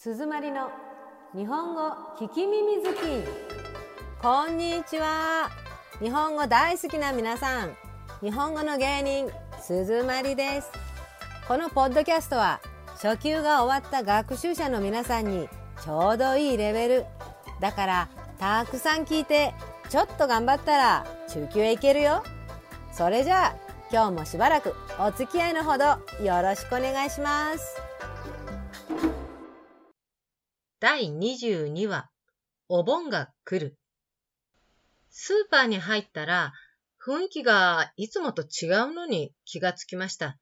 鈴まりの日本語聞き耳好き。こんにちは。日本語大好きな皆さん。日本語の芸人鈴まりです。このポッドキャストは初級が終わった学習者の皆さんにちょうどいいレベル。だからたくさん聞いてちょっと頑張ったら中級へ行けるよ。それじゃあ今日もしばらくお付き合いのほどよろしくお願いします。第22話、お盆が来る。スーパーに入ったら、雰囲気がいつもと違うのに気がつきました。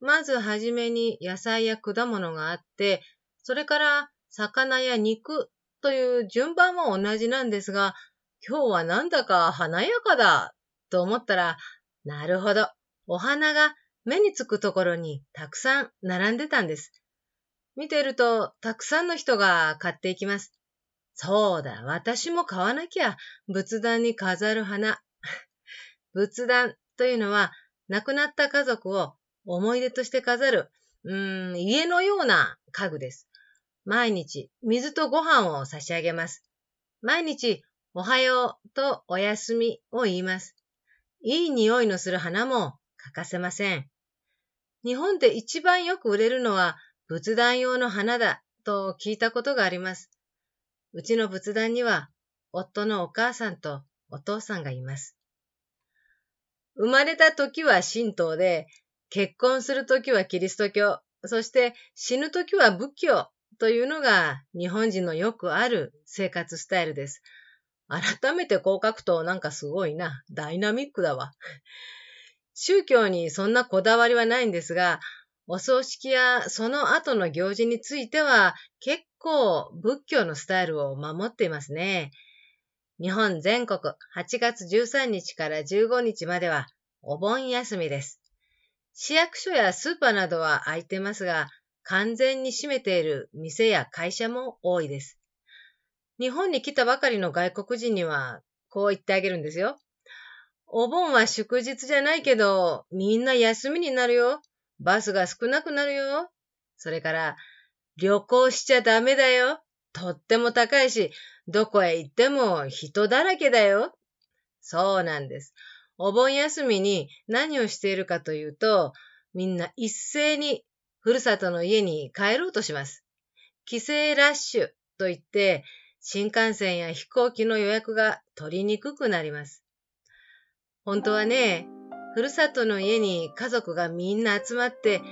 まずはじめに野菜や果物があって、それから魚や肉という順番は同じなんですが、今日はなんだか華やかだと思ったら、なるほど、お花が目につくところにたくさん並んでたんです。見てると、たくさんの人が買っていきます。そうだ、私も買わなきゃ。仏壇に飾る花。仏壇というのは、亡くなった家族を思い出として飾る、うーん、家のような家具です。毎日、水とご飯を差し上げます。毎日、おはようとおやすみを言います。いい匂いのする花も欠かせません。日本で一番よく売れるのは仏壇用の花だと聞いたことがあります。うちの仏壇には夫のお母さんとお父さんがいます。生まれた時は神道で、結婚する時はキリスト教、そして死ぬ時は仏教というのが日本人のよくある生活スタイルです。改めてこう書くとなんかすごいな。ダイナミックだわ。宗教にそんなこだわりはないんですが、お葬式やその後の行事については結構仏教のスタイルを守っていますね。日本全国8月13日から15日まではお盆休みです。市役所やスーパーなどは空いてますが、完全に閉めている店や会社も多いです。日本に来たばかりの外国人にはこう言ってあげるんですよ。お盆は祝日じゃないけど、みんな休みになるよ。バスが少なくなるよ。それから、旅行しちゃダメだよ。とっても高いし、どこへ行っても人だらけだよ。そうなんです。お盆休みに何をしているかというと、みんな一斉にふるさとの家に帰ろうとします。帰省ラッシュといって、新幹線や飛行機の予約が取りにくくなります。本当はね、ふるさとの家に家族がみんな集まって、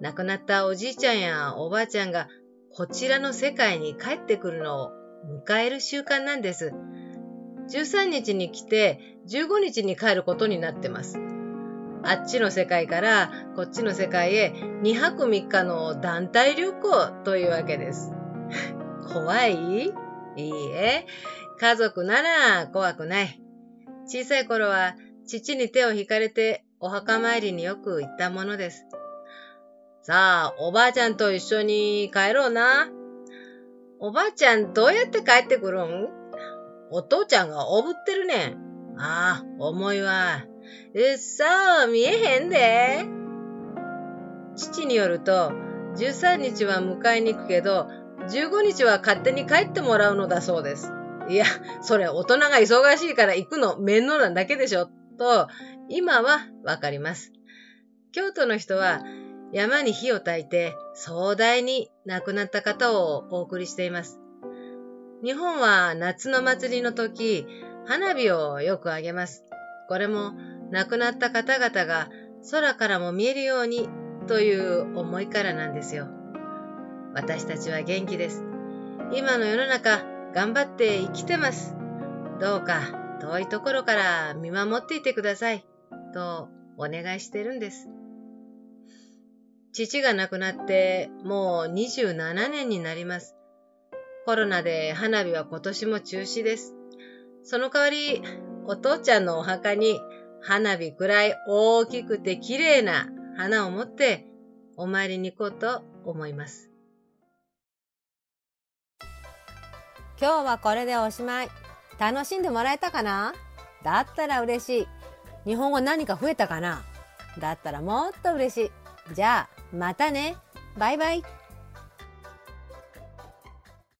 亡くなったおじいちゃんやおばあちゃんがこちらの世界に帰ってくるのを迎える習慣なんです。13日に来て15日に帰ることになってます。あっちの世界からこっちの世界へ2泊3日の団体旅行というわけです。怖い？いいえ、家族なら怖くない。小さい頃は父に手を引かれてお墓参りによく行ったものです。さあ、おばあちゃんと一緒に帰ろうな。おばあちゃんどうやって帰ってくるん？お父ちゃんがおぶってるねん。ああ、重いわ。うっそ、見えへんで。父によると、13日は迎えに行くけど、15日は勝手に帰ってもらうのだそうです。いや、それ大人が忙しいから行くの面倒なだけでしょ。と、今はわかります。京都の人は山に火を焚いて壮大に亡くなった方をお送りしています。日本は夏の祭りの時、花火をよくあげます。これも亡くなった方々が空からも見えるようにという思いからなんですよ。私たちは元気です。今の世の中頑張って生きてます。どうか遠いところから見守っていてください。とお願いしてるんです。父が亡くなってもう27年になります。コロナで花火は今年も中止です。その代わり、お父ちゃんのお墓に花火くらい大きくて綺麗な花を持ってお参りに行こうと思います。今日はこれでおしまい。楽しんでもらえたかな？だったら嬉しい。日本語何か増えたかな？だったらもっと嬉しい。じゃあ、またね。バイバイ。